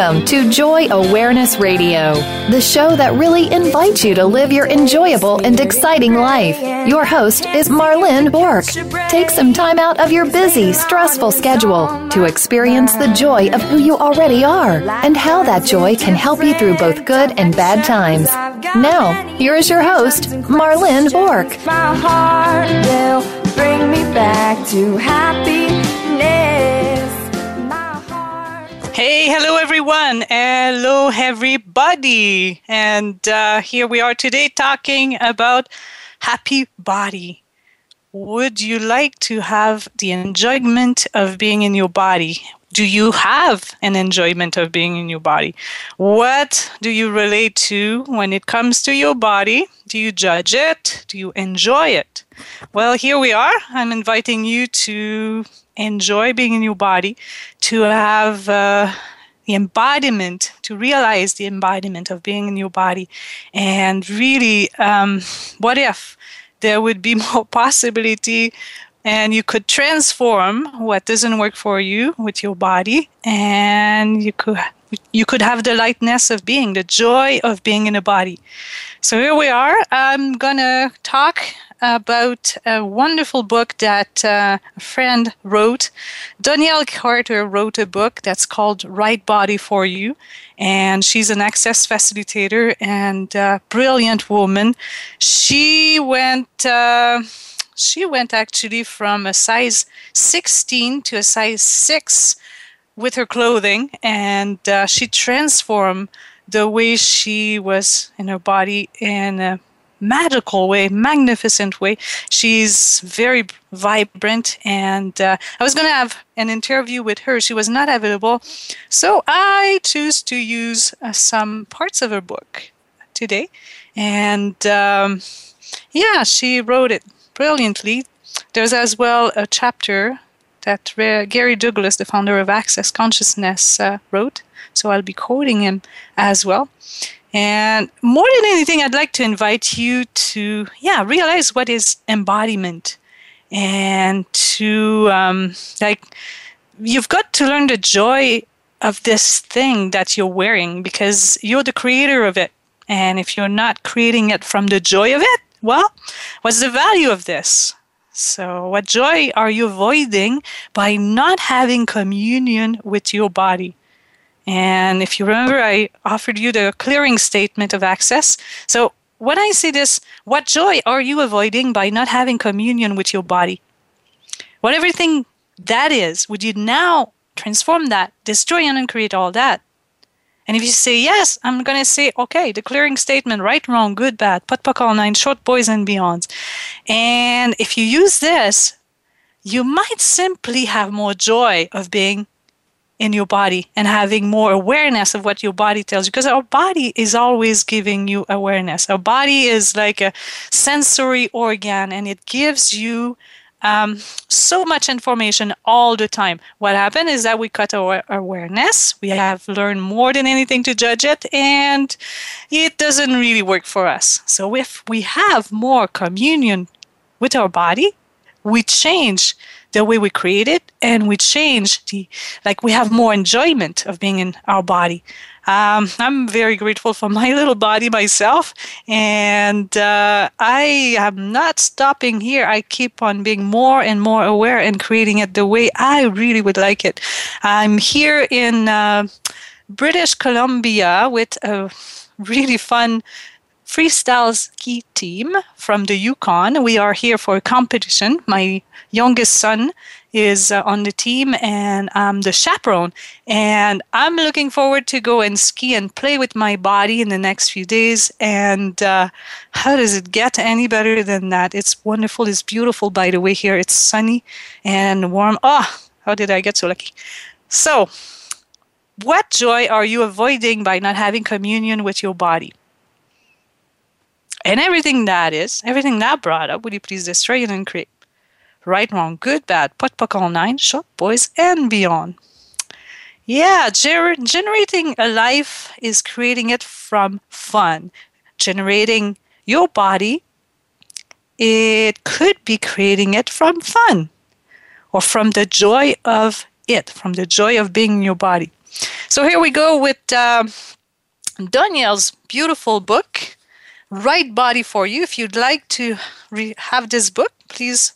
Welcome to Joy Awareness Radio, the show that really invites you to live your enjoyable and exciting life. Your host is Marlene Bork. Take some time out of your busy, stressful schedule to experience the joy of who you already are and how that joy can help you through both good and bad times. Now, here is your host, Marlene Bork. My heart will bring me back to happiness. Hey, hello everyone. Hello everybody. And uh, here we are today talking about happy body. Would you like to have the enjoyment of being in your body? Do you have an enjoyment of being in your body? What do you relate to when it comes to your body? Do you judge it? Do you enjoy it? Well, here we are. I'm inviting you to enjoy being in your body, to have uh, the embodiment, to realize the embodiment of being in your body. And really, um, what if there would be more possibility and you could transform what doesn't work for you with your body and you could you could have the lightness of being the joy of being in a body so here we are i'm gonna talk about a wonderful book that uh, a friend wrote. Donnielle Carter wrote a book that's called Right Body for You, and she's an access facilitator and a brilliant woman. She went. Uh, she went actually from a size 16 to a size 6 with her clothing, and uh, she transformed the way she was in her body in a magical way, magnificent way. She's very vibrant, and uh, I was going to have an interview with her. She was not available, so I choose to use uh, some parts of her book today. And um, yeah, she wrote it brilliantly. There's as well a chapter that Gary Douglas, the founder of Access Consciousness, uh, wrote. So I'll be quoting him as well. And more than anything, I'd like to invite you to, yeah, realize what is embodiment and to, um, like, you've got to learn the joy of this thing that you're wearing because you're the creator of it. And if you're not creating it from the joy of it, well, what's the value of this? So, what joy are you avoiding by not having communion with your body? And if you remember, I offered you the clearing statement of access. So when I say this, what joy are you avoiding by not having communion with your body? What everything that is, would you now transform that, destroy and uncreate all that? And if you say yes, I'm going to say, okay, the clearing statement, right, wrong, good, bad, POD, POC, all nine, short, boys, and beyonds. And if you use this, you might simply have more joy of being in your body and having more awareness of what your body tells you because our body is always giving you awareness our body is like a sensory organ and it gives you um, so much information all the time. What happened is that we cut our awareness. We have learned more than anything to judge it, and it doesn't really work for us. So, if we have more communion with our body, we change the way we create it and we change the like we have more enjoyment of being in our body um, i'm very grateful for my little body myself and uh, i am not stopping here i keep on being more and more aware and creating it the way i really would like it i'm here in uh, british columbia with a really fun freestyle ski team from the Yukon. We are here for a competition. My youngest son is uh, on the team and I'm the chaperone. And I'm looking forward to go and ski and play with my body in the next few days. And uh, how does it get any better than that? It's wonderful. It's beautiful, by the way, here. It's sunny and warm. Oh, how did I get so lucky? So, what joy are you avoiding by not having communion with your body? And everything that is, everything that brought up, would you please destroy it and create? Right, wrong, good, bad, POD, POC, all nine, short boys, and beyond. Yeah, ger- generating a life is creating it from fun. Generating your body, it could be creating it from fun or from the joy of it, from the joy of being in your body. So here we go with uh, Donnielle's beautiful book, Right Body for You. If you'd like to re- have this book, please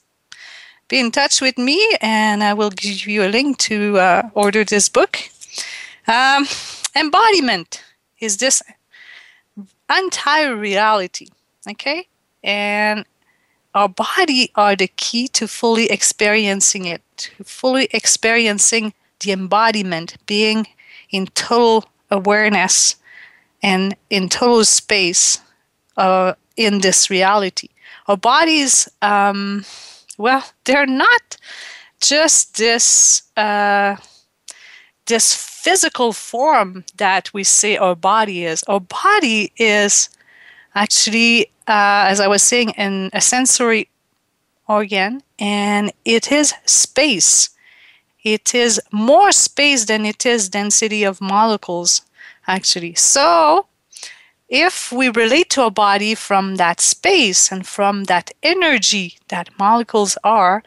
be in touch with me and I will give you a link to uh, order this book. Um, embodiment is this entire reality, okay? And our body are the key to fully experiencing it, to fully experiencing the embodiment, being in total awareness and in total space uh, in this reality. Our bodies, um, well, they're not just this uh, this physical form that we say our body is. Our body is actually, uh, as I was saying, in a sensory organ, and it is space. It is more space than it is density of molecules, actually. So, if we relate to a body from that space and from that energy that molecules are,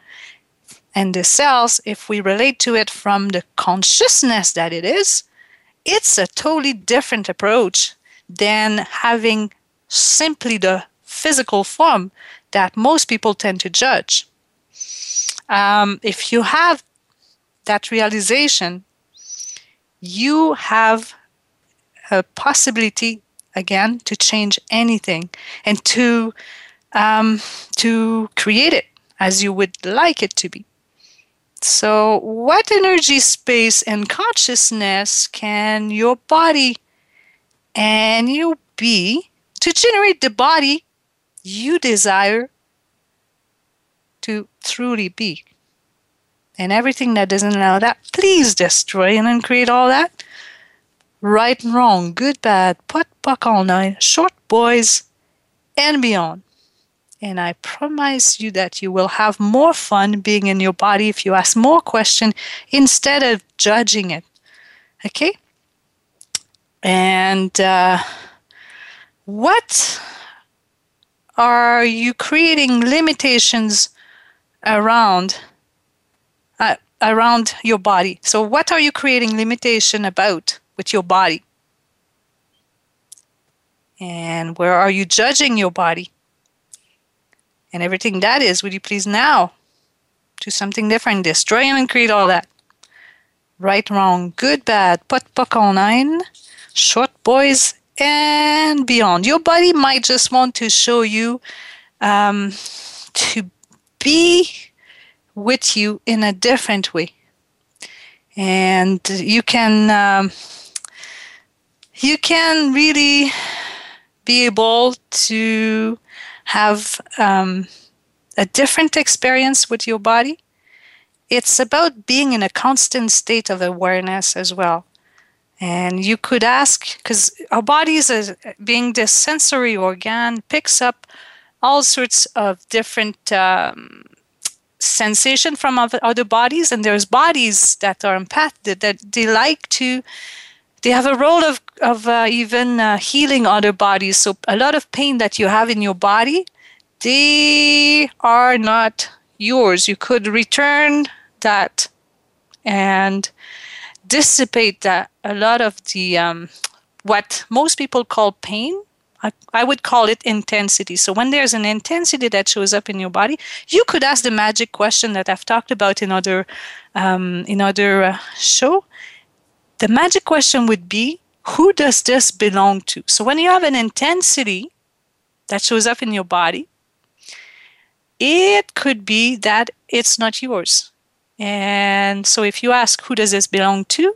and the cells, if we relate to it from the consciousness that it is, it's a totally different approach than having simply the physical form that most people tend to judge. Um, if you have that realization, you have a possibility again to change anything and to um, to create it as you would like it to be. So, what energy, space, and consciousness can your body and you be to generate the body you desire to truly be? And everything that doesn't allow that, please destroy and then create all that right and wrong, good, bad, POD, POC all night, short boys, and beyond. And I promise you that you will have more fun being in your body if you ask more questions instead of judging it. Okay? And uh, what are you creating limitations around? Uh, around your body. So, what are you creating limitation about? With your body? And where are you judging your body? And everything that is, would you please now do something different? Destroy and create all that. Right, wrong, good, bad, POD POC nine, short boys, and beyond. Your body might just want to show you um, to be with you in a different way. And you can. Um, you can really be able to have um, a different experience with your body. It's about being in a constant state of awareness as well. And you could ask, because our bodies, as being this sensory organ, picks up all sorts of different um, sensation from other bodies, and there's bodies that are empathic that they like to they have a role of, of uh, even uh, healing other bodies. So a lot of pain that you have in your body, they are not yours. You could return that and dissipate that a lot of the um, what most people call pain. I, I would call it intensity. So when there's an intensity that shows up in your body, you could ask the magic question that I've talked about in other um, in other uh, show the magic question would be who does this belong to? So when you have an intensity that shows up in your body, it could be that it's not yours. And so if you ask, who does this belong to?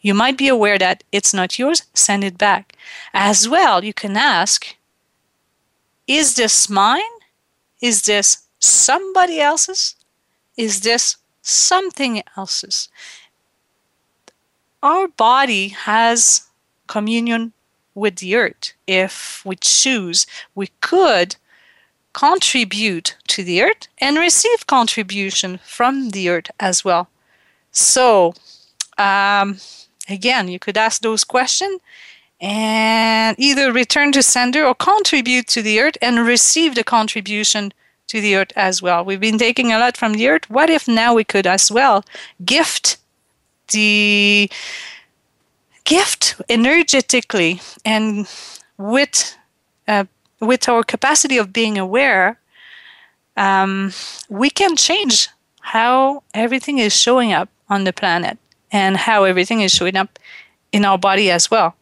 You might be aware that it's not yours, send it back. As well, you can ask, is this mine? Is this somebody else's? Is this something else's? Our body has communion with the earth. If we choose, we could contribute to the earth and receive contribution from the earth as well. So, um, again, you could ask those questions and either return to sender or contribute to the earth and receive the contribution to the earth as well. We've been taking a lot from the earth. What if now we could as well gift the gift energetically and with uh, with our capacity of being aware, um, we can change how everything is showing up on the planet and how everything is showing up in our body as well.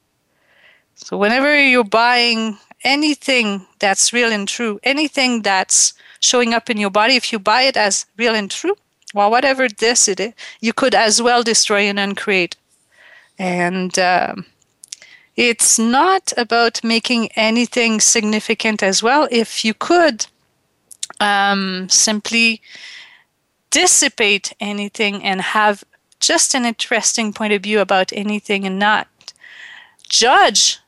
So, whenever you're buying anything that's real and true, anything that's showing up in your body, if you buy it as real and true, well, whatever this it is, you could as well destroy and uncreate. And um, it's not about making anything significant as well. If you could um, simply dissipate anything and have just an interesting point of view about anything and not judge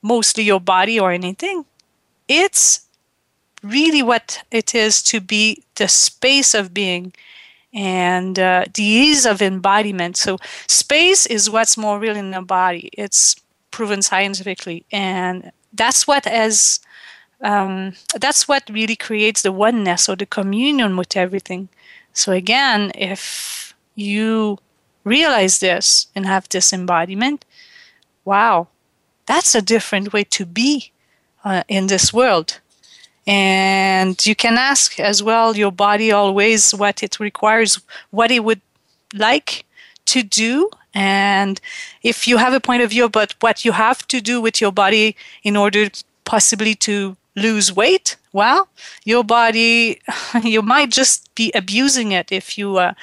mostly your body or anything, it's really what it is to be the space of being and uh, the ease of embodiment. So, space is what's more real in the body. It's proven scientifically, and that's what as um, that's what really creates the oneness or the communion with everything. So again, if you realize this and have this embodiment, wow, that's a different way to be uh, in this world. And you can ask as well your body always what it requires, what it would like to do. And if you have a point of view about what you have to do with your body in order possibly to lose weight, well, your body, you might just be abusing it if you uh,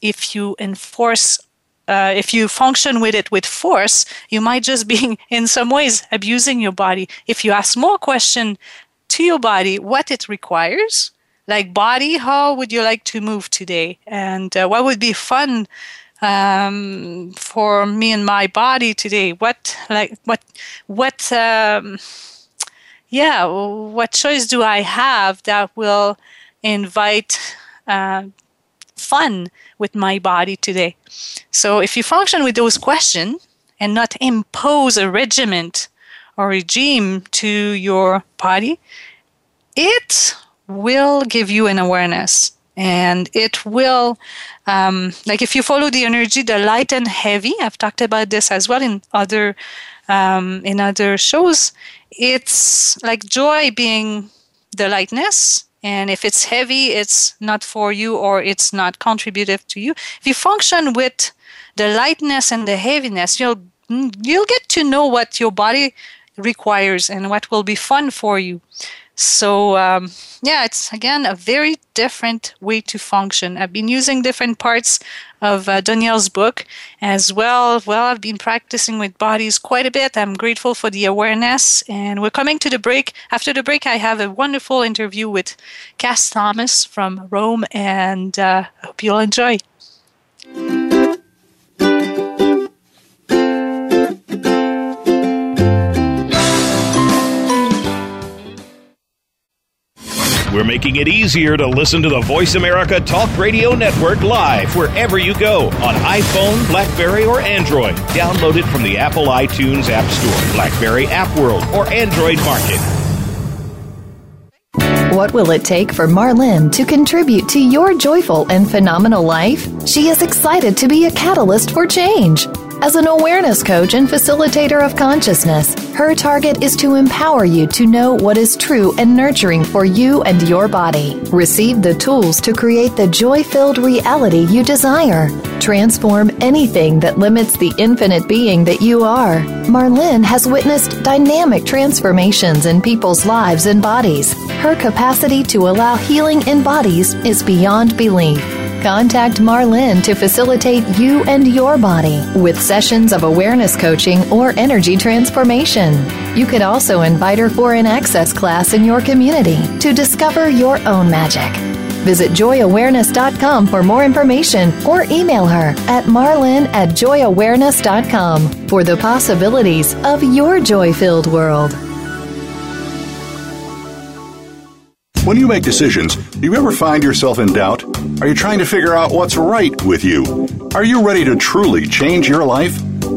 if you enforce uh, if you function with it with force, you might just be in some ways abusing your body. If you ask more question to your body what it requires. Like, body, how would you like to move today? And uh, what would be fun um, for me and my body today? What, like, what, what, um, yeah, what choice do I have that will invite uh, fun with my body today? So, if you function with those questions and not impose a regiment or regime to your body, it will give you an awareness. And it will um, like if you follow the energy the light and heavy. I've talked about this as well in other um, in other shows. It's like joy being the lightness. And if it's heavy it's not for you or it's not contributive to you. If you function with the lightness and the heaviness you'll you'll get to know what your body requires and what will be fun for you. So, um, yeah, it's again a very different way to function. I've been using different parts of uh, Donnielle's book as well. Well, I've been practicing with bodies quite a bit. I'm grateful for the awareness. And we're coming to the break. After the break, I have a wonderful interview with Cass Thomas from Rome, and uh, I hope you'll enjoy. We're making it easier to listen to the Voice America Talk Radio Network live wherever you go on iPhone, Blackberry, or Android. Download it from the Apple iTunes App Store, Blackberry App World, or Android Market. What will it take for Marlene to contribute to your joyful and phenomenal life? She is excited to be a catalyst for change. As an awareness coach and facilitator of consciousness. Her target is to empower you to know what is true and nurturing for you and your body. Receive the tools to create the joy filled reality you desire. Transform anything that limits the infinite being that you are. Marlene has witnessed dynamic transformations in people's lives and bodies. Her capacity to allow healing in bodies is beyond belief. Contact Marlin to facilitate you and your body with sessions of awareness coaching or energy transformation. You could also invite her for an access class in your community to discover your own magic. Visit joyawareness.com for more information or email her at marlin at joyawareness.com for the possibilities of your joy filled world. When you make decisions, do you ever find yourself in doubt? Are you trying to figure out what's right with you? Are you ready to truly change your life?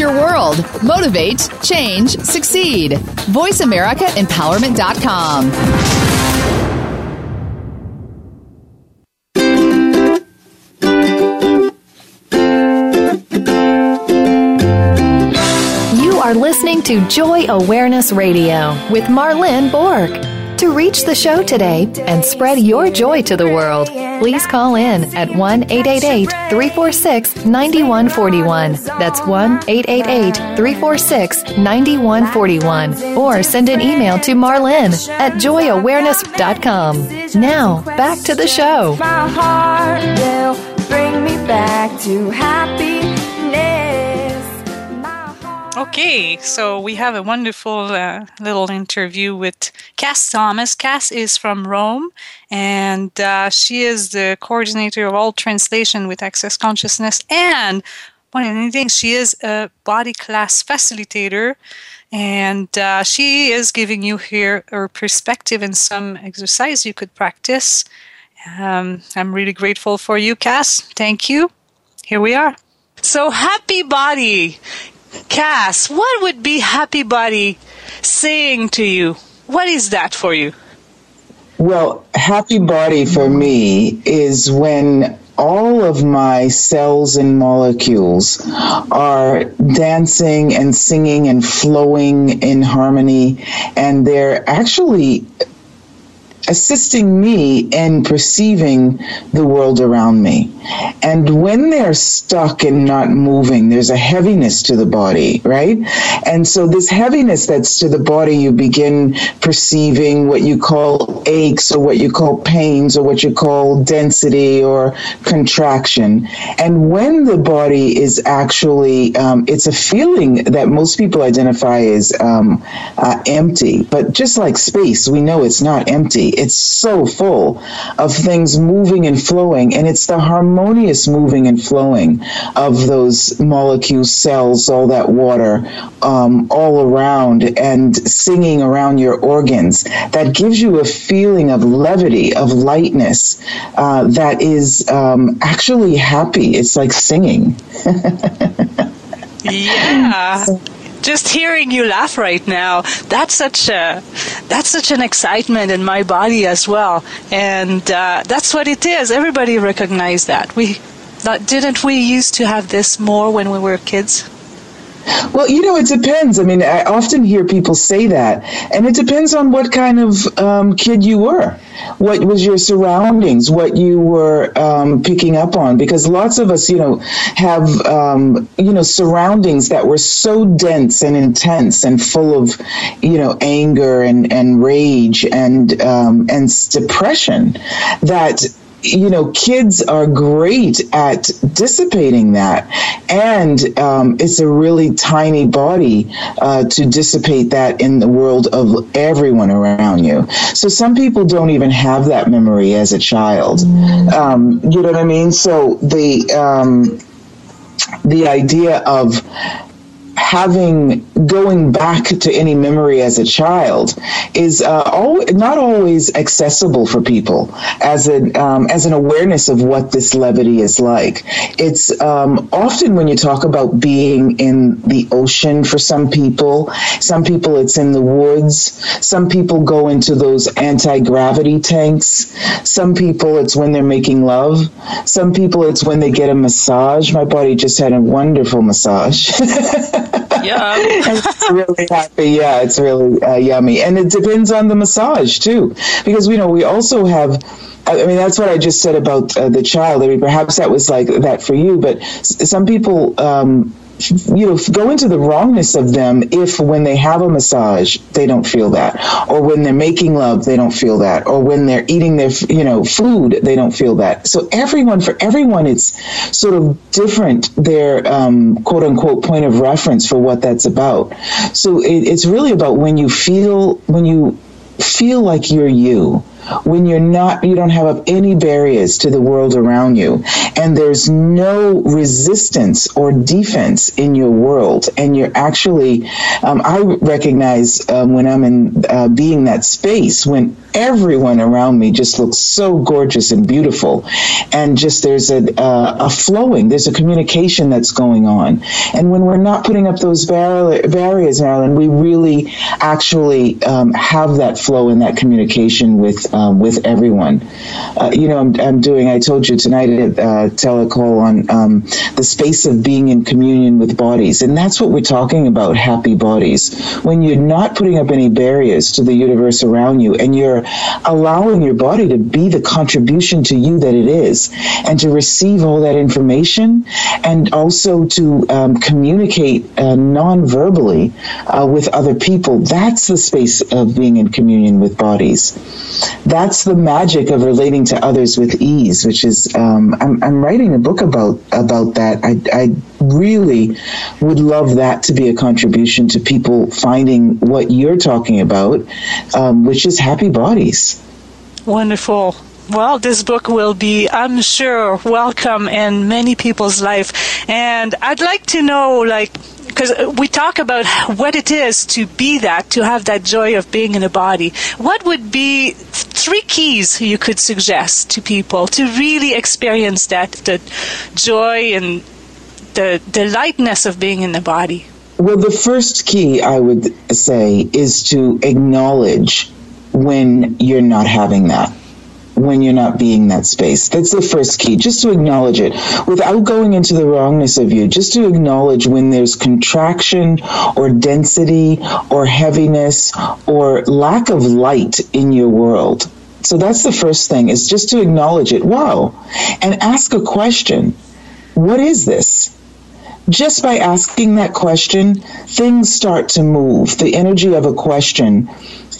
Your world. Motivate, change, succeed. VoiceAmericaEmpowerment.com. You are listening to Joy Awareness Radio with Marlene Borg. To reach the show today and spread your joy to the world, please call in at 1 888 346 9141. That's 1 888 346 9141. Or send an email to Marlin at joyawareness.com. Now, back to the show. My heart will bring me back to happiness. Okay, so we have a wonderful uh, little interview with Cass Thomas. Cass is from Rome, and uh, she is the coordinator of all translation with Access Consciousness. And of the things, she is a body class facilitator, and uh, she is giving you here her perspective and some exercise you could practice. Um, I'm really grateful for you, Cass. Thank you. Here we are. So, happy body. Cass, what would be happy body saying to you? What is that for you? Well, happy body for me is when all of my cells and molecules are dancing and singing and flowing in harmony, and they're actually assisting me in perceiving the world around me. And when they're stuck and not moving, there's a heaviness to the body, right? And so, this heaviness that's to the body, you begin perceiving what you call aches or what you call pains or what you call density or contraction. And when the body is actually, um, it's a feeling that most people identify as um, uh, empty, but just like space, we know it's not empty it's so full of things moving and flowing, and it's the harmonious moving and flowing of those molecules, cells, all that water, um, all around, and singing around your organs that gives you a feeling of levity, of lightness uh, that is um, actually happy. It's like singing. yeah just hearing you laugh right now that's such a that's such an excitement in my body as well. And uh, that's what it is. Everybody recognize that. We that, didn't we used to have this more when we were kids well, you know, it depends. I mean, I often hear people say that, and it depends on what kind of um, kid you were, what was your surroundings, what you were um, picking up on. Because lots of us, you know, have um, you know surroundings that were so dense and intense and full of, you know, anger and and rage and um, and depression that you know, kids are great at dissipating that. And um, it's a really tiny body uh, to dissipate that in the world of everyone around you. So some people don't even have that memory as a child. Um, you know what I mean? So the, um, the idea of having going back to any memory as a child is uh, al- not always accessible for people as an um, as an awareness of what this levity is like. It's um, often when you talk about being in the ocean for some people, some people it's in the woods, some people go into those anti gravity tanks, some people it's when they're making love, some people it's when they get a massage. My body just had a wonderful massage. Yeah. it's really happy. Yeah, it's really uh, yummy, and it depends on the massage too, because you know we also have. I mean, that's what I just said about uh, the child. I mean, perhaps that was like that for you, but s- some people um, you know go into the wrongness of them if when they have a massage they don't feel that. Or when they're making love they don't feel that. Or when they're eating their you know food they don't feel that. So everyone for everyone it's sort of different their um, quote unquote point of reference for what that's about. So it, it's really about when you feel when you feel like you're you when you're not you don't have any barriers to the world around you. And there's no resistance or defense in your world. And you're actually um, i recognize um, when i'm in uh, being that space when everyone around me just looks so gorgeous and beautiful. And just there's a, uh, a flowing there's a communication that's going on. And when we're not putting up those bar- barriers marilyn we really actually um, have that flow and that communication with um, with everyone. Uh, you know I'm, I'm doing i told you tonight at uh, telecall on um, the space of being in communion with bodies. And that's what we're talking about happy bodies. When you're not putting up any barriers to the universe around you and you're allowing your body to be the contribution to you that it is and to receive all that information and also to um, communicate uh, non-verbally uh, with other people that's the space of being in communion with bodies. That's the magic of relating to others with ease which is um, I'm, I'm writing a book about about that. I, I really would love that to be a contribution to people finding what you're talking about um, which is happy bodies. Wonderful. Well, this book will be, I'm sure, welcome in many people's life. And I'd like to know, like, because we talk about what it is to be that, to have that joy of being in a body. What would be three keys you could suggest to people to really experience that, the joy and the, the lightness of being in the body? Well, the first key I would say is to acknowledge when you're not having that, when you're not being that space. That's the first key, just to acknowledge it without going into the wrongness of you, just to acknowledge when there's contraction or density or heaviness or lack of light in your world. So that's the first thing is just to acknowledge it. Wow. And ask a question. What is this? just by asking that question, things start to move. The energy of a question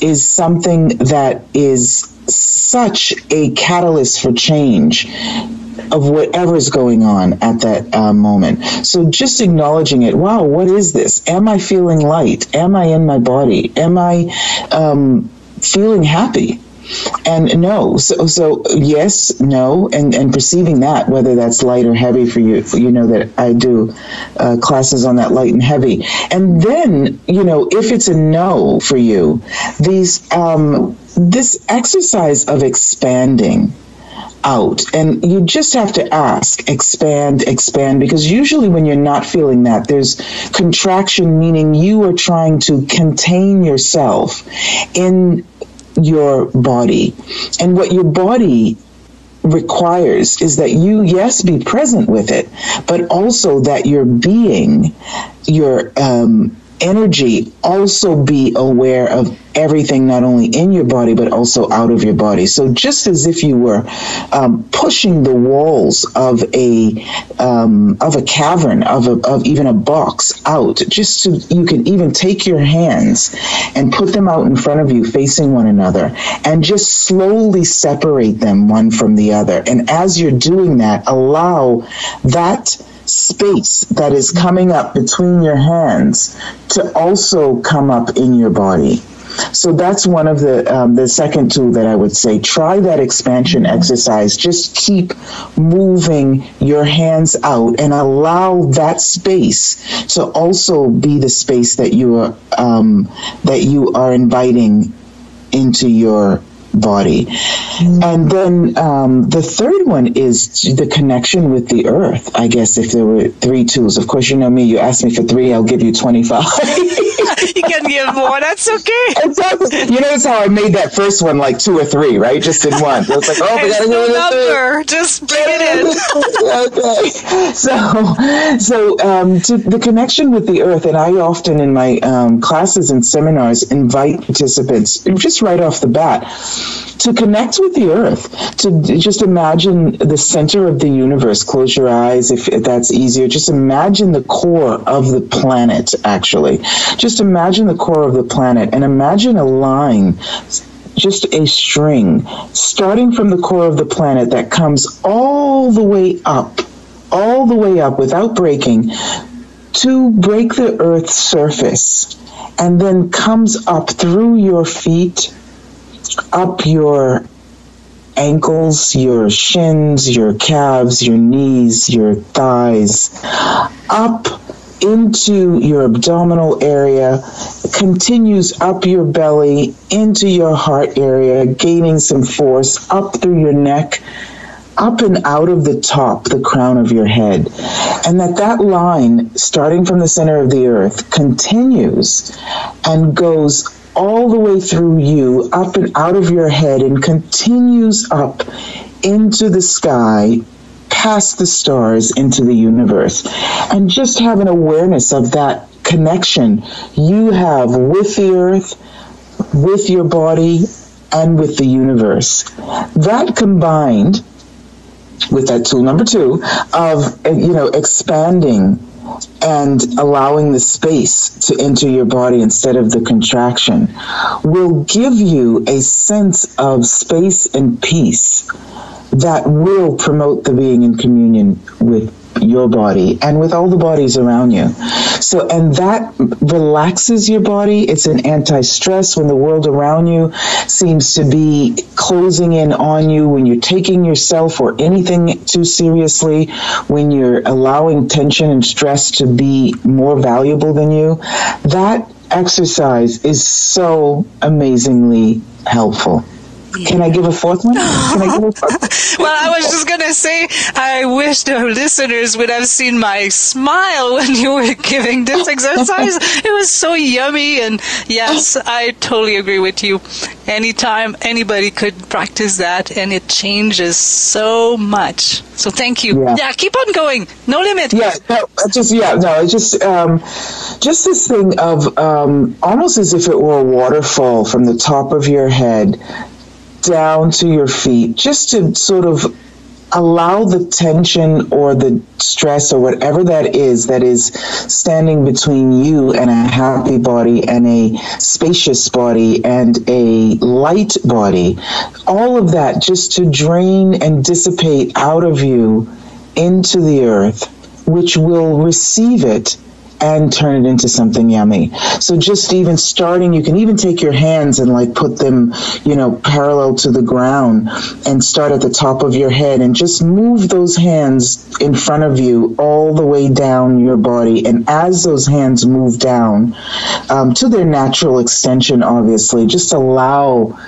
is something that is such a catalyst for change of whatever's going on at that uh, moment. So just acknowledging it. Wow, what is this? Am I feeling light? Am I in my body? Am I um, feeling happy? And no so so yes no and and perceiving that whether that's light or heavy for you you know that i do uh, classes on that light and heavy. And then you know if it's a no for you these um this exercise of expanding out and you just have to ask expand expand because usually when you're not feeling that there's contraction meaning you are trying to contain yourself in your body. And what your body requires is that you, yes, be present with it, but also that your being, your um, energy, also be aware of everything, not only in your body, but also out of your body. So just as if you were um, pushing the walls of a um, of a cavern, of a, of even a box out, just so you can even take your hands and put them out in front of you, facing one another, and just slowly separate them one from the other. And as you're doing that, allow that space that is coming up between your hands to also come up in your body. So that's one of the um, the second tool that I would say. Try that expansion exercise. Just keep moving your hands out and allow that space to also be the space that you are um, that you are inviting into your body. And then um, the third one is the connection with the earth. I guess if there were three tools, of course, you know me, you ask me for three, I'll give you 25. you can give more, that's okay. Exactly. You notice how I made that first one like two or three, right? Just in one. It was like, oh, we gotta no go number. Just bring it in. okay. So, so um, to the connection with the earth, and I often in my um, classes and seminars invite participants just right off the bat to connect with the earth, to just imagine the center of the universe. Close your eyes if, that's easier. Just imagine the core of the planet, actually. Just imagine the core of the planet and imagine a line just a string starting from the core of the planet that comes all the way up, all the way up without breaking to break the Earth's surface and then comes up through your feet up your ankles, your shins, your calves, your knees, your thighs, up into your abdominal area, continues up your belly, into your heart area, gaining some force, up through your neck, up and out of the top, the crown of your head. And that that line, starting from the center of the earth, continues and goes all the way through you, up and out of your head, and continues up into the sky, past the stars, into the universe. And just have an awareness of that connection you have with the earth, with your body, and with the universe. That combined with that tool number two of you know expanding and allowing the space to enter your body instead of the contraction will give you a sense of space and peace that will promote the being in communion with your body and with all the bodies around you. So, and that relaxes your body. It's an anti stress when the world around you seems to be closing in on you, when you're taking yourself or anything too seriously, when you're allowing tension and stress to be more valuable than you. That exercise is so amazingly helpful. Can I give a fourth one? Can I give a fourth? well, I was just going to say, I wish the listeners would have seen my smile when you were giving this exercise. it was so yummy. And yes, I totally agree with you. Anytime anybody could practice that, and it changes so much. So thank you. Yeah, yeah keep on going. No limit. Yeah, no, just yeah, no, it's just um, just this thing of um, almost as if it were a waterfall from the top of your head down to your feet just to sort of allow the tension or the stress or whatever that is that is standing between you and a happy body and a spacious body and a light body. All of that just to drain and dissipate out of you into the earth which will receive it and turn it into something yummy. So just even starting, you can even take your hands and like put them, you know, parallel to the ground and start at the top of your head and just move those hands in front of you all the way down your body. And as those hands move down um, to their natural extension, obviously, just allow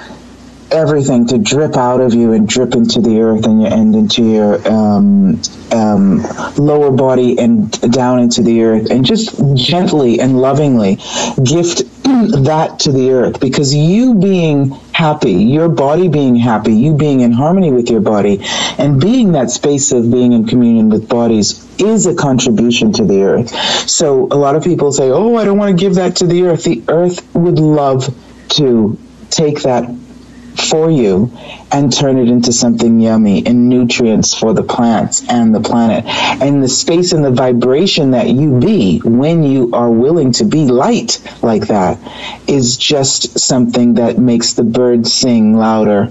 everything to drip out of you and drip into the earth and, your, and into your um, um, lower body and down into the earth and just gently and lovingly gift that to the earth because you being happy, your body being happy, you being in harmony with your body, and being that space of being in communion with bodies is a contribution to the earth. So a lot of people say, Oh, I don't want to give that to the earth. The earth would love to take that for you and turn it into something yummy and nutrients for the plants and the planet. And the space and the vibration that you be when you are willing to be light like that is just something that makes the birds sing louder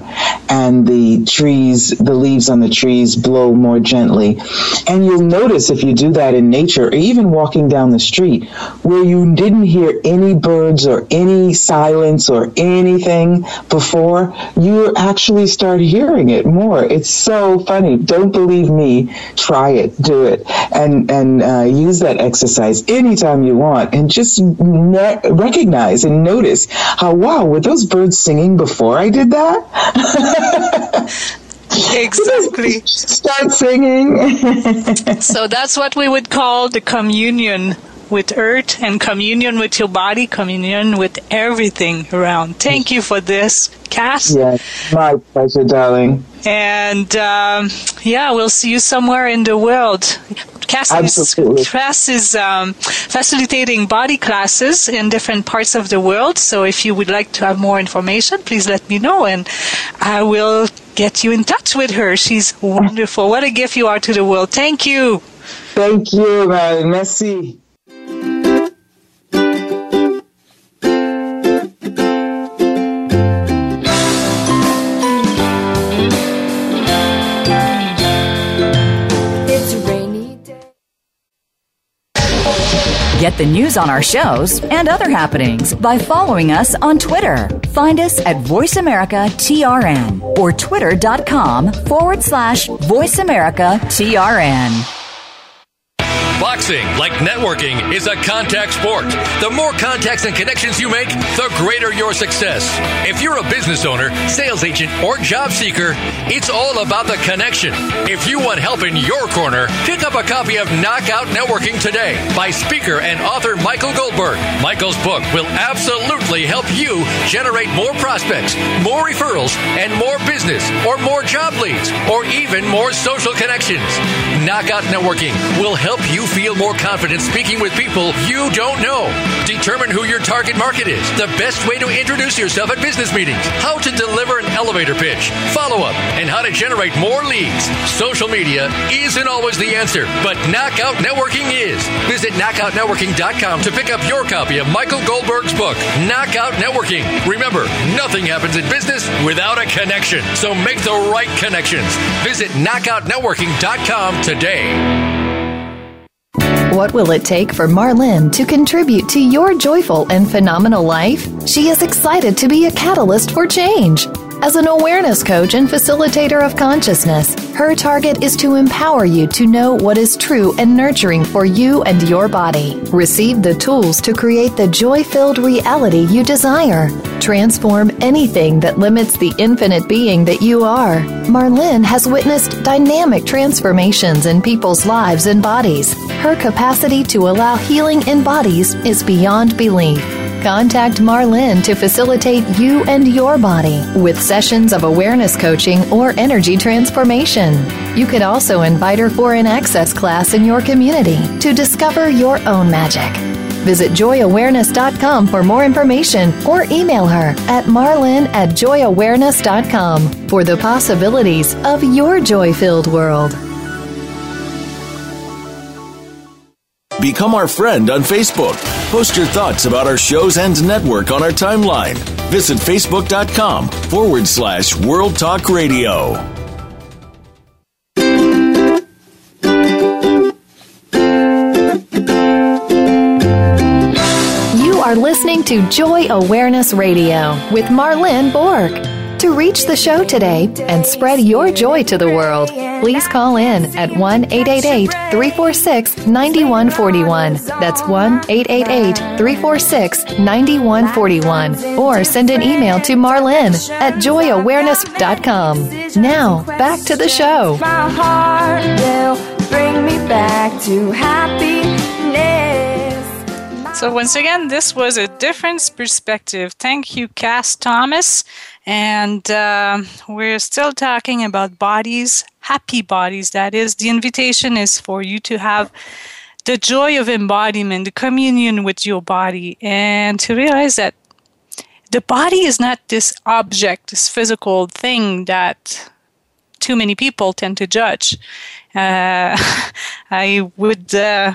and the trees, the leaves on the trees blow more gently. And you'll notice if you do that in nature or even walking down the street where you didn't hear any birds or any silence or anything before, you're actually start hearing it more. It's so funny. Don't believe me. Try it. Do it. And and uh, use that exercise anytime you want, and just ne- recognize and notice how wow were those birds singing before I did that. exactly. Start singing. so that's what we would call the communion with earth and communion with your body, communion with everything around. Thank you for this, Cass. Yes, my pleasure, darling. And um, yeah, we'll see you somewhere in the world. Cass Absolutely. is, Cass is um, facilitating body classes in different parts of the world. So if you would like to have more information, please let me know and I will get you in touch with her. She's wonderful. What a gift you are to the world. Thank you. Thank you. Merci. The news on our shows and other happenings by following us on Twitter. Find us at VoiceAmericaTRN or twitter.com forward slash VoiceAmericaTRN. Boxing, like networking, is a contact sport. The more contacts and connections you make, the greater your success. If you're a business owner, sales agent, or job seeker, it's all about the connection. If you want help in your corner, pick up a copy of Knockout Networking today by speaker and author Michael Goldberg. Michael's book will absolutely help you generate more prospects, more referrals, and more business, or more job leads, or even more social connections. Knockout Networking will help you feel more confident speaking with people you don't know. Determine who your target market is, the best way to introduce yourself at business meetings, how to deliver an elevator pitch, follow up, and how to generate more leads. Social media isn't always the answer, but Knockout Networking is. Visit knockoutnetworking.com to pick up your copy of Michael Goldberg's book, Knockout Networking. Remember, nothing happens in business without a connection, so make the right connections. Visit knockoutnetworking.com today. What will it take for Marlin to contribute to your joyful and phenomenal life? She is excited to be a catalyst for change. As an awareness coach and facilitator of consciousness, her target is to empower you to know what is true and nurturing for you and your body. Receive the tools to create the joy filled reality you desire. Transform anything that limits the infinite being that you are. Marlene has witnessed dynamic transformations in people's lives and bodies. Her capacity to allow healing in bodies is beyond belief. Contact Marlin to facilitate you and your body with sessions of awareness coaching or energy transformation. You could also invite her for an access class in your community to discover your own magic. Visit joyawareness.com for more information or email her at marlin at joyawareness.com for the possibilities of your joy filled world. Become our friend on Facebook. Post your thoughts about our shows and network on our timeline. Visit facebook.com forward slash World Talk Radio. You are listening to Joy Awareness Radio with Marlene Borg. To reach the show today and spread your joy to the world, please call in at 1 888 346 9141. That's 1 888 346 9141. Or send an email to Marlin at joyawareness.com. Now, back to the show. My heart will bring me back to happiness. So, once again, this was a different perspective. Thank you, Cass Thomas. And uh, we're still talking about bodies, happy bodies, that is. The invitation is for you to have the joy of embodiment, the communion with your body, and to realize that the body is not this object, this physical thing that too many people tend to judge. Uh, I would uh,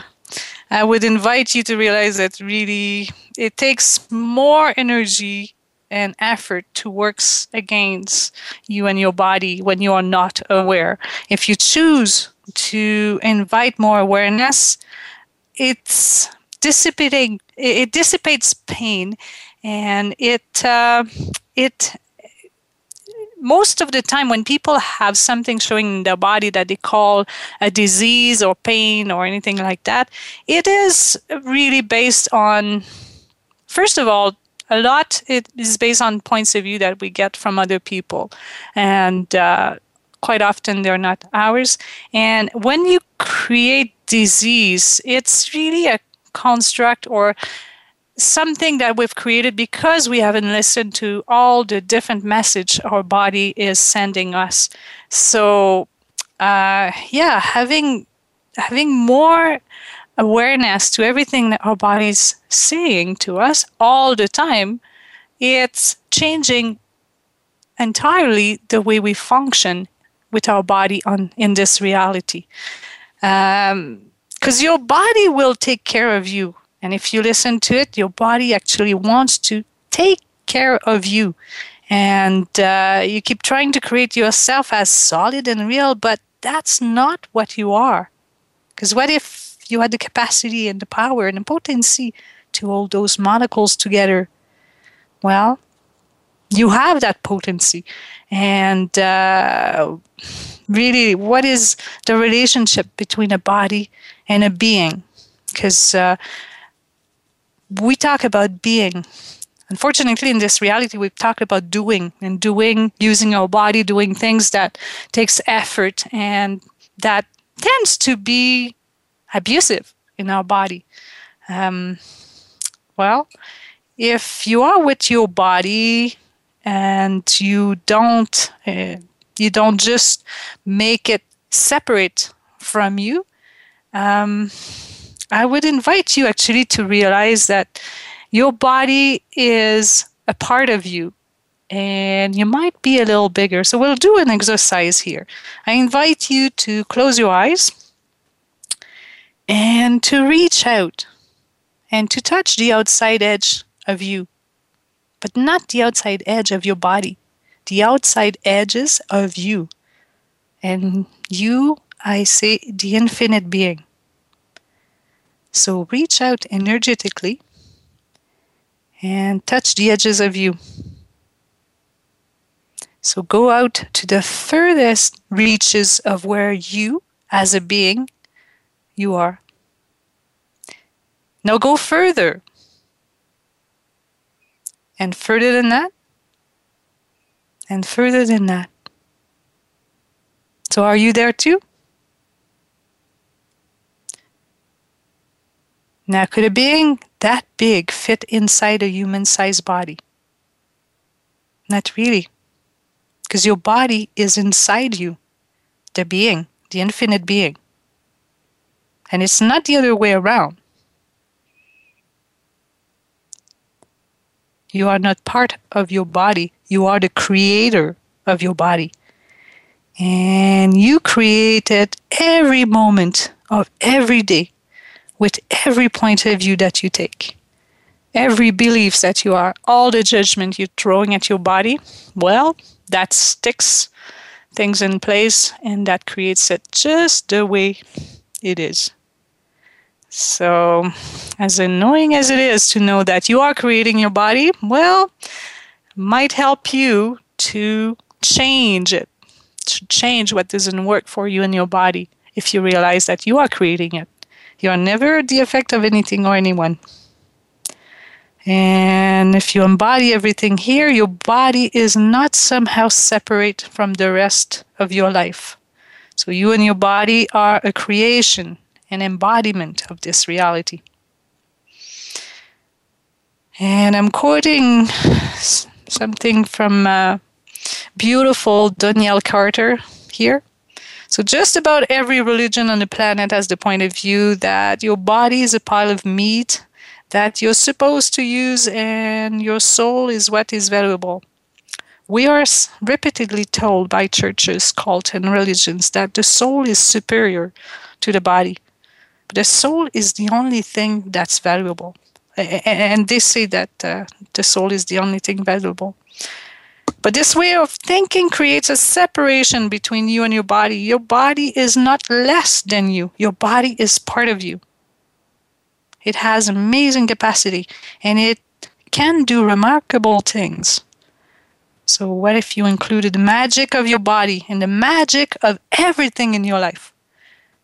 I would invite you to realize that really it takes more energy and effort to work against you and your body when you are not aware. If you choose to invite more awareness, it's dissipating. It dissipates pain, and it uh, it most of the time when people have something showing in their body that they call a disease or pain or anything like that, it is really based on, first of all, a lot it is based on points of view that we get from other people. And uh, quite often they're not ours. And when you create disease, it's really a construct or something that we've created because we haven't listened to all the different message our body is sending us so uh, yeah having having more awareness to everything that our body's saying to us all the time it's changing entirely the way we function with our body on in this reality because um, your body will take care of you and if you listen to it, your body actually wants to take care of you. And uh, you keep trying to create yourself as solid and real, but that's not what you are. Because what if you had the capacity and the power and the potency to hold those molecules together? Well, you have that potency. And uh, really, what is the relationship between a body and a being? Because uh, we talk about being. Unfortunately, in this reality, we talk about doing and doing, using our body, doing things that takes effort and that tends to be abusive in our body. Um, well, if you are with your body and you don't, uh, you don't just make it separate from you. Um, I would invite you actually to realize that your body is a part of you and you might be a little bigger. So we'll do an exercise here. I invite you to close your eyes and to reach out and to touch the outside edge of you, but not the outside edge of your body, the outside edges of you. And you, I say, the infinite being. So reach out energetically and touch the edges of you. So go out to the furthest reaches of where you, as a being, you are. Now go further. And further than that. And further than that. So are you there too? Now, could a being that big fit inside a human sized body? Not really. Because your body is inside you, the being, the infinite being. And it's not the other way around. You are not part of your body, you are the creator of your body. And you created every moment of every day with every point of view that you take, every beliefs that you are, all the judgment you're throwing at your body, well, that sticks things in place and that creates it just the way it is. So, as annoying as it is to know that you are creating your body, well, might help you to change it, to change what doesn't work for you in your body if you realize that you are creating it. You are never the effect of anything or anyone. And if you embody everything here, your body is not somehow separate from the rest of your life. So you and your body are a creation, an embodiment of this reality. And I'm quoting something from uh, beautiful Donnielle Carter here. So, just about every religion on the planet has the point of view that your body is a pile of meat that you're supposed to use, and your soul is what is valuable. We are repeatedly told by churches, cults, and religions that the soul is superior to the body. But the soul is the only thing that's valuable. And they say that uh, the soul is the only thing valuable. But this way of thinking creates a separation between you and your body. Your body is not less than you, your body is part of you. It has amazing capacity and it can do remarkable things. So, what if you included the magic of your body and the magic of everything in your life?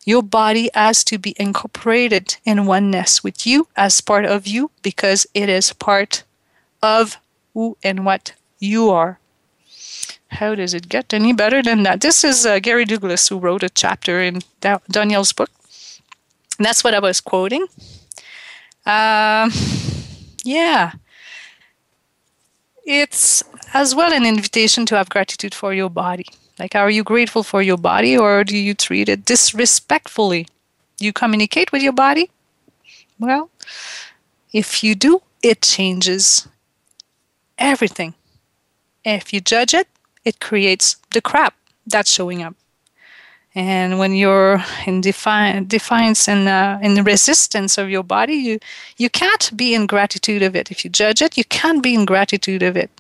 Your body has to be incorporated in oneness with you as part of you because it is part of who and what you are. How does it get any better than that? This is uh, Gary Douglas who wrote a chapter in da- Donnielle's book. that's what I was quoting. Um, yeah. It's as well an invitation to have gratitude for your body. Like, are you grateful for your body or do you treat it disrespectfully? You communicate with your body? Well, if you do, it changes everything. If you judge it, it creates the crap that's showing up. And when you're in defi- defiance and uh, in the resistance of your body, you you can't be in gratitude of it. If you judge it, you can't be in gratitude of it.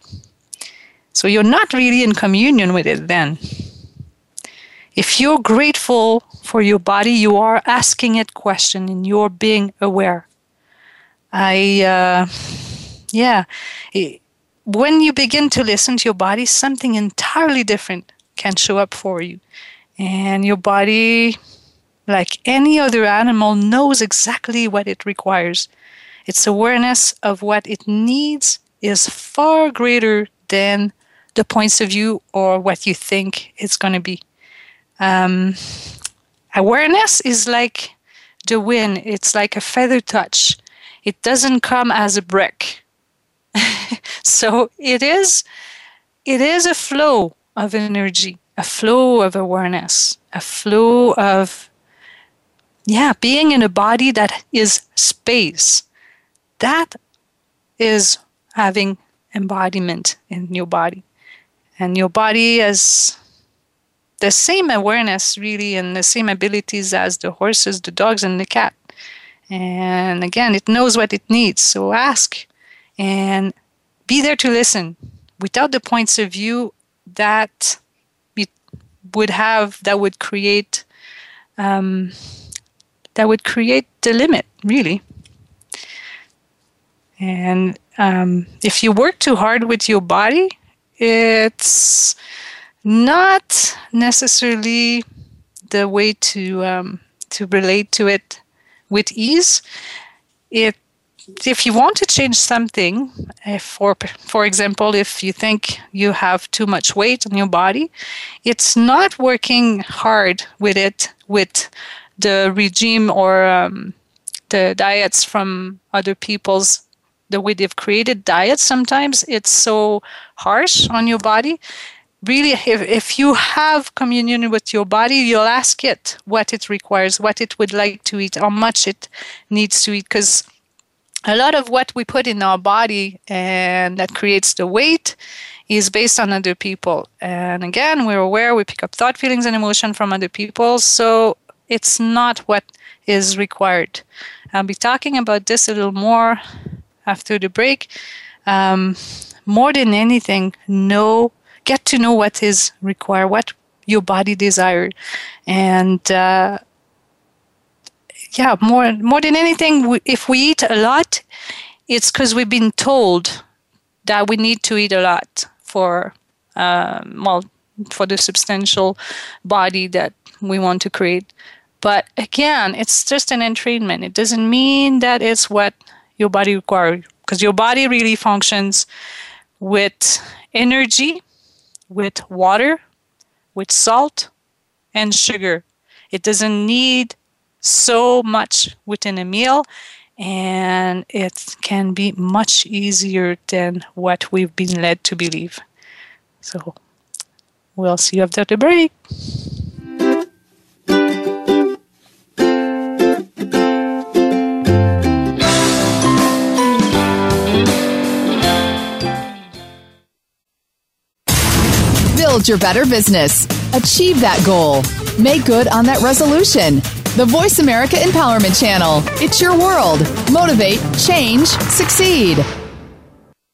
So you're not really in communion with it then. If you're grateful for your body, you are asking it question and you're being aware. I, uh, yeah, when you begin to listen to your body, something entirely different can show up for you. And your body, like any other animal, knows exactly what it requires. Its awareness of what it needs is far greater than the points of view or what you think it's going to be. Um, awareness is like the wind, it's like a feather touch. It doesn't come as a brick. so it is it is a flow of energy, a flow of awareness, a flow of yeah, being in a body that is space. That is having embodiment in your body and your body has the same awareness really and the same abilities as the horses the dogs and the cat. And again it knows what it needs. So ask and be there to listen. Without the points of view that we would have that would create um, that would create the limit really. And um, if you work too hard with your body it's not necessarily the way to um, to relate to it with ease. It if you want to change something, for for example, if you think you have too much weight on your body, it's not working hard with it with the regime or um, the diets from other people's the way they've created diets sometimes it's so harsh on your body. Really if, if you have communion with your body you'll ask it what it requires what it would like to eat how much it needs to eat because a lot of what we put in our body and that creates the weight is based on other people. And again we're aware we pick up thought feelings and emotion from other people so it's not what is required. I'll be talking about this a little more after the break. Um, more than anything, know get to know what is required, what your body desires, and uh, yeah, more more than anything, we, if we eat a lot, it's because we've been told that we need to eat a lot for um, well for the substantial body that we want to create. But again, it's just an entrainment. It doesn't mean that it's what your body requires because your body really functions with energy, with water, with salt, and sugar. It doesn't need so much within a meal, and it can be much easier than what we've been led to believe. So, we'll see you after the break. Build your better business. Achieve that goal. Make good on that resolution. The Voice America Empowerment Channel. It's your world. Motivate, change, succeed.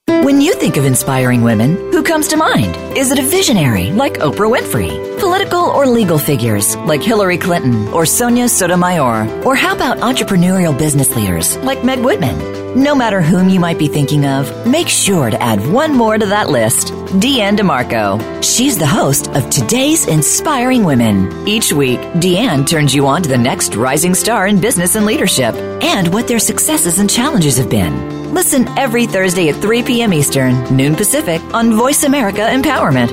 When you think of inspiring women, who comes to mind? Is it a visionary like Oprah Winfrey? Political or legal figures like Hillary Clinton or Sonia Sotomayor? Or how about entrepreneurial business leaders like Meg Whitman? No matter whom you might be thinking of, make sure to add one more to that list Deanne DeMarco. She's the host of today's Inspiring Women. Each week, Deanne turns you on to the next rising star in business and leadership and what their successes and challenges have been. Listen every Thursday at 3 p.m. Eastern, noon Pacific on Voice America Empowerment.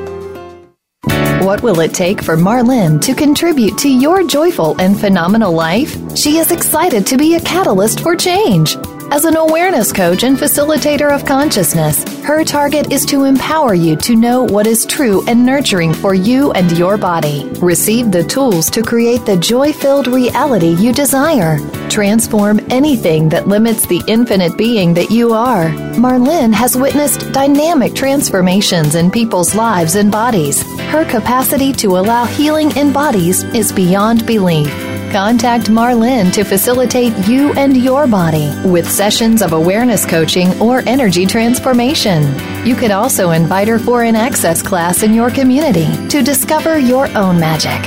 What will it take for Marlene to contribute to your joyful and phenomenal life? She is excited to be a catalyst for change. As an awareness coach and facilitator of consciousness, her target is to empower you to know what is true and nurturing for you and your body. Receive the tools to create the joy filled reality you desire. Transform anything that limits the infinite being that you are. Marlene has witnessed dynamic transformations in people's lives and bodies. Her capacity to allow healing in bodies is beyond belief. Contact Marlin to facilitate you and your body with sessions of awareness coaching or energy transformation. You could also invite her for an access class in your community to discover your own magic.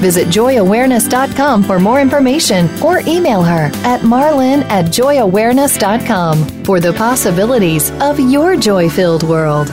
Visit joyawareness.com for more information or email her at marlin at joyawareness.com for the possibilities of your joy filled world.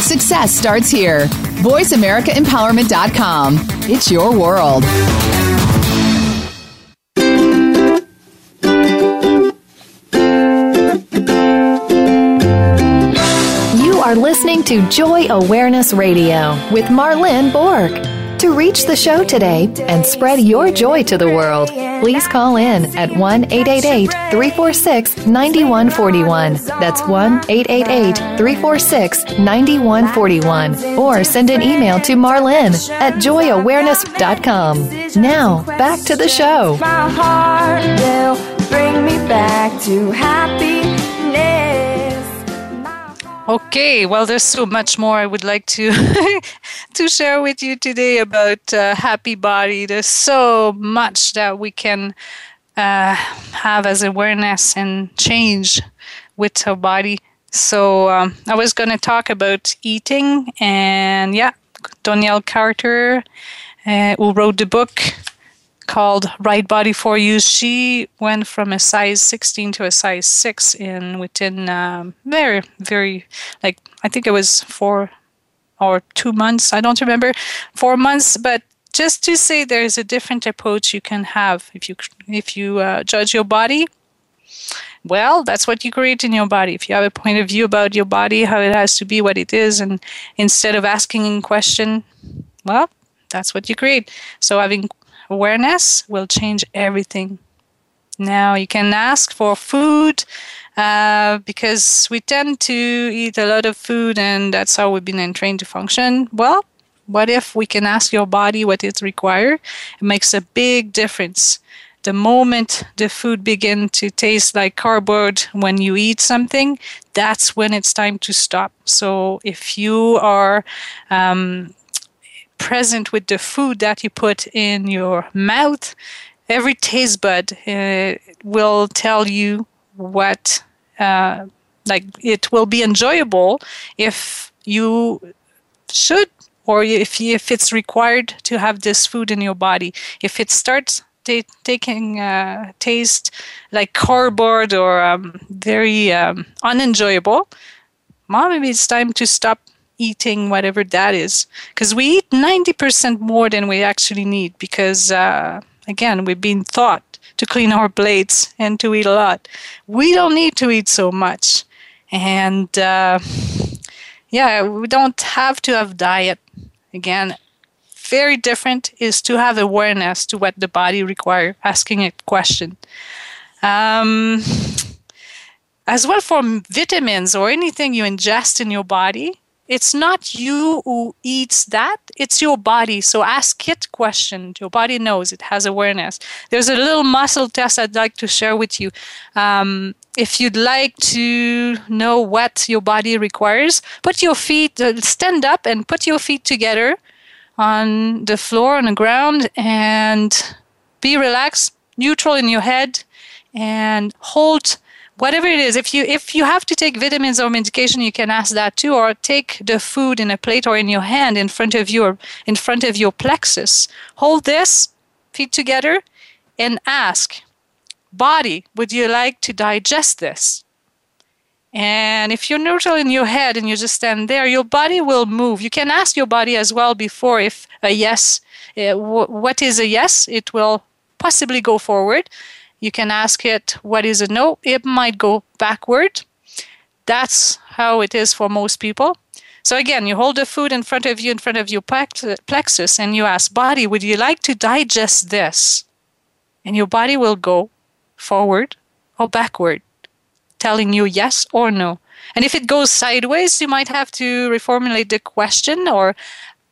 Success starts here. VoiceAmericaEmpowerment.com. It's your world. You are listening to Joy Awareness Radio with Marlene Borg. To reach the show today and spread your joy to the world, please call in at 1 888 346 9141. That's 1 888 346 9141. Or send an email to Marlin at joyawareness.com. Now, back to the show. My heart will bring me back to. Okay, well, there's so much more I would like to to share with you today about uh, happy body. There's so much that we can uh, have as awareness and change with our body. So um, I was going to talk about eating, and yeah, Donnielle Carter, uh, who wrote the book called Right Body for You. She went from a size 16 to a size 6 in within um, very, very, like, I think it was four or two months. I don't remember, four months, but just to say there's a different approach you can have if you if you uh, judge your body well that's what you create in your body if you have a point of view about your body how it has to be what it is and instead of asking in question well that's what you create so having awareness will change everything. Now you can ask for food uh, because we tend to eat a lot of food and that's how we've been trained to function. Well, what if we can ask your body what it requires? It makes a big difference. The moment the food begin to taste like cardboard when you eat something, that's when it's time to stop. So if you are um, present with the food that you put in your mouth, every taste bud uh, will tell you what, uh, like, it will be enjoyable if you should or if, if it's required to have this food in your body. If it starts t- taking uh, taste like cardboard or um, very um, unenjoyable, well, maybe it's time to stop eating whatever that is because we eat 90% more than we actually need because uh, again, we've been taught to clean our plates and to eat a lot. We don't need to eat so much. And uh, yeah, we don't have to have diet. Again, very different is to have awareness to what the body requires, asking a question. Um, as well for vitamins or anything you ingest in your body, it's not you who eats that it's your body. So ask it questions. Your body knows it has awareness. There's a little muscle test i'd like to share with you. Um, if you'd like to know what your body requires put your feet uh, stand up and put your feet together on the floor on the ground and be relaxed neutral in your head and hold whatever it is if you if you have to take vitamins or medication you can ask that too or take the food in a plate or in your hand in front of you or in front of your plexus. Hold this feet together and ask body would you like to digest this? And if you're neutral in your head and you just stand there your body will move. You can ask your body as well before if a yes uh, w- what is a yes? It will possibly go forward you can ask it, what is a no? It might go backward. That's how it is for most people. So again, you hold the food in front of you, in front of your plexus, and you ask, body, would you like to digest this? And your body will go forward or backward, telling you yes or no. And if it goes sideways, you might have to reformulate the question or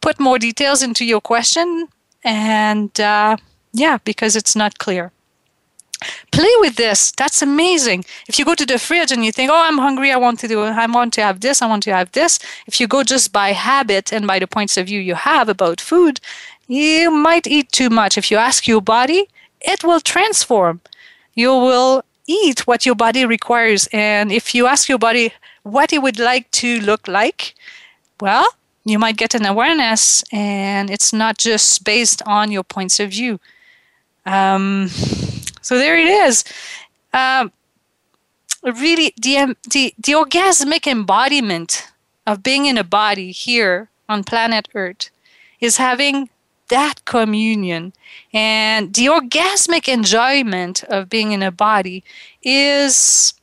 put more details into your question. And uh, yeah, because it's not clear. Play with this. That's amazing. If you go to the fridge and you think, "Oh, I'm hungry. I want to do. I want to have this. I want to have this." If you go just by habit and by the points of view you have about food, you might eat too much. If you ask your body, it will transform. You will eat what your body requires. And if you ask your body what it would like to look like, well, you might get an awareness, and it's not just based on your points of view. Um, so there it is. Um, really, the, the, the orgasmic embodiment of being in a body here on planet Earth is having that communion. And the orgasmic enjoyment of being in a body is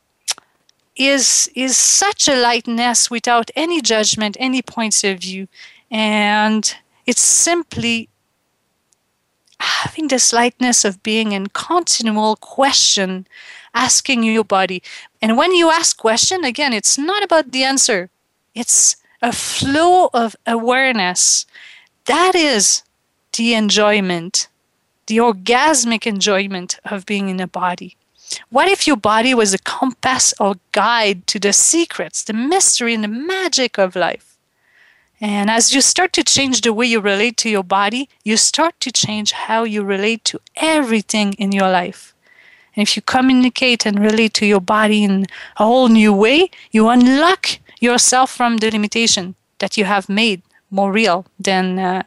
is is such a lightness without any judgment, any points of view. And it's simply having this lightness of being in continual question, asking your body. And when you ask question, again, it's not about the answer. It's a flow of awareness. That is the enjoyment, the orgasmic enjoyment of being in a body. What if your body was a compass or guide to the secrets, the mystery, and the magic of life? And as you start to change the way you relate to your body, you start to change how you relate to everything in your life. And if you communicate and relate to your body in a whole new way, you unlock yourself from the limitation that you have made more real than uh,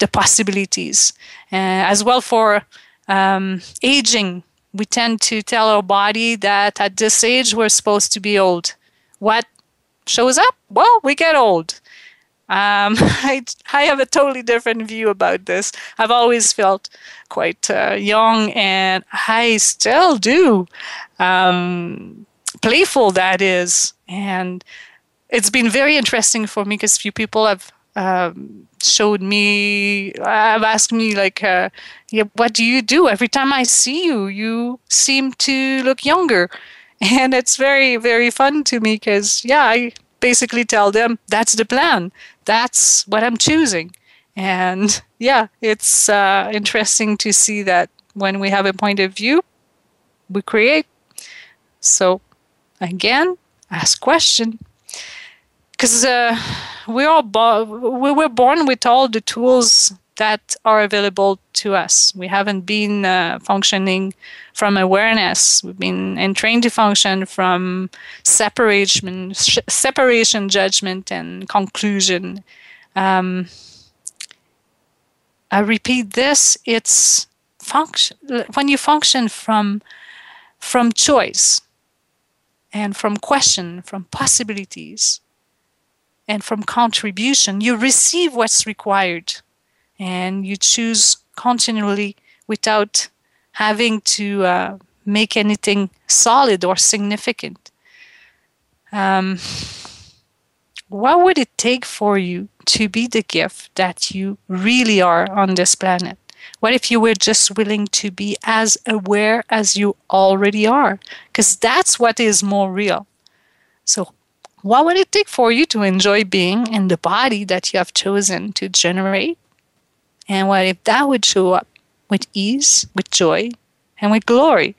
the possibilities. Uh, as well for um, aging, we tend to tell our body that at this age we're supposed to be old. What shows up? Well, we get old. Um, I, I have a totally different view about this. I've always felt quite uh, young, and I still do. Um, playful, that is. And it's been very interesting for me because few people have um, showed me, have asked me, like, uh, yeah, what do you do? Every time I see you, you seem to look younger. And it's very, very fun to me because, yeah, I basically tell them that's the plan that's what I'm choosing. And yeah, it's uh, interesting to see that when we have a point of view, we create. So again, ask question. Because uh, we are bo- we were born with all the tools that are available to us. We haven't been uh, functioning from awareness. We've been entrained to function from separation, separation, judgment, and conclusion. Um, I repeat this: it's function when you function from from choice and from question, from possibilities, and from contribution. You receive what's required and you choose continually without having to uh, make anything solid or significant. Um, what would it take for you to be the gift that you really are on this planet? What if you were just willing to be as aware as you already are? Because that's what is more real. So, what would it take for you to enjoy being in the body that you have chosen to generate? And what if that would show up with ease, with joy, and with glory?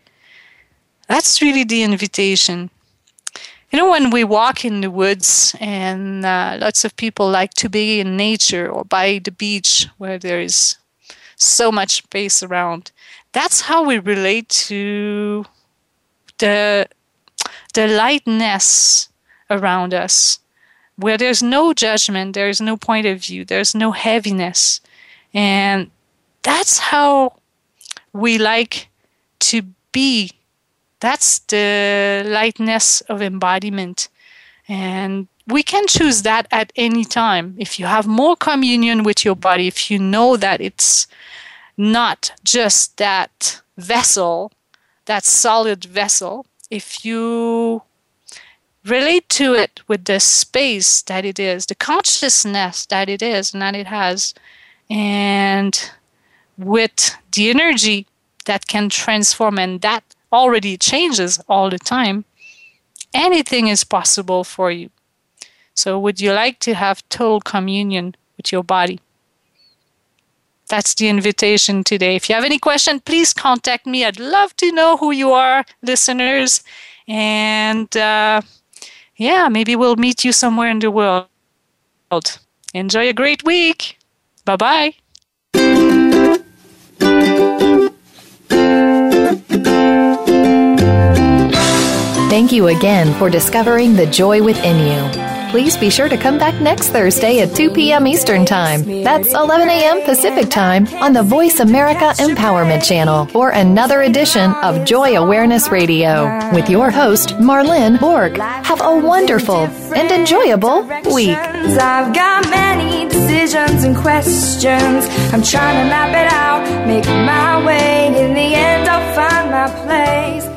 That's really the invitation. You know, when we walk in the woods, and uh, lots of people like to be in nature or by the beach where there is so much space around, that's how we relate to the, the lightness around us, where there's no judgment, there's no point of view, there's no heaviness. And that's how we like to be. That's the lightness of embodiment. And we can choose that at any time. If you have more communion with your body, if you know that it's not just that vessel, that solid vessel, if you relate to it with the space that it is, the consciousness that it is and that it has, and with the energy that can transform and that already changes all the time, anything is possible for you. So, would you like to have total communion with your body? That's the invitation today. If you have any question, please contact me. I'd love to know who you are, listeners. And uh, yeah, maybe we'll meet you somewhere in the world. Enjoy a great week. Bye bye. Thank you again for discovering the joy within you. Please be sure to come back next Thursday at 2 p.m. Eastern Time. That's 11 a.m. Pacific Time on the Voice America Empowerment Channel for another edition of Joy Awareness Radio with your host, Marlene Borg. Have a wonderful and enjoyable week. I've got many decisions and questions. I'm trying to map it out, make my way. In the end, I'll find my place.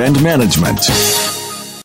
and management.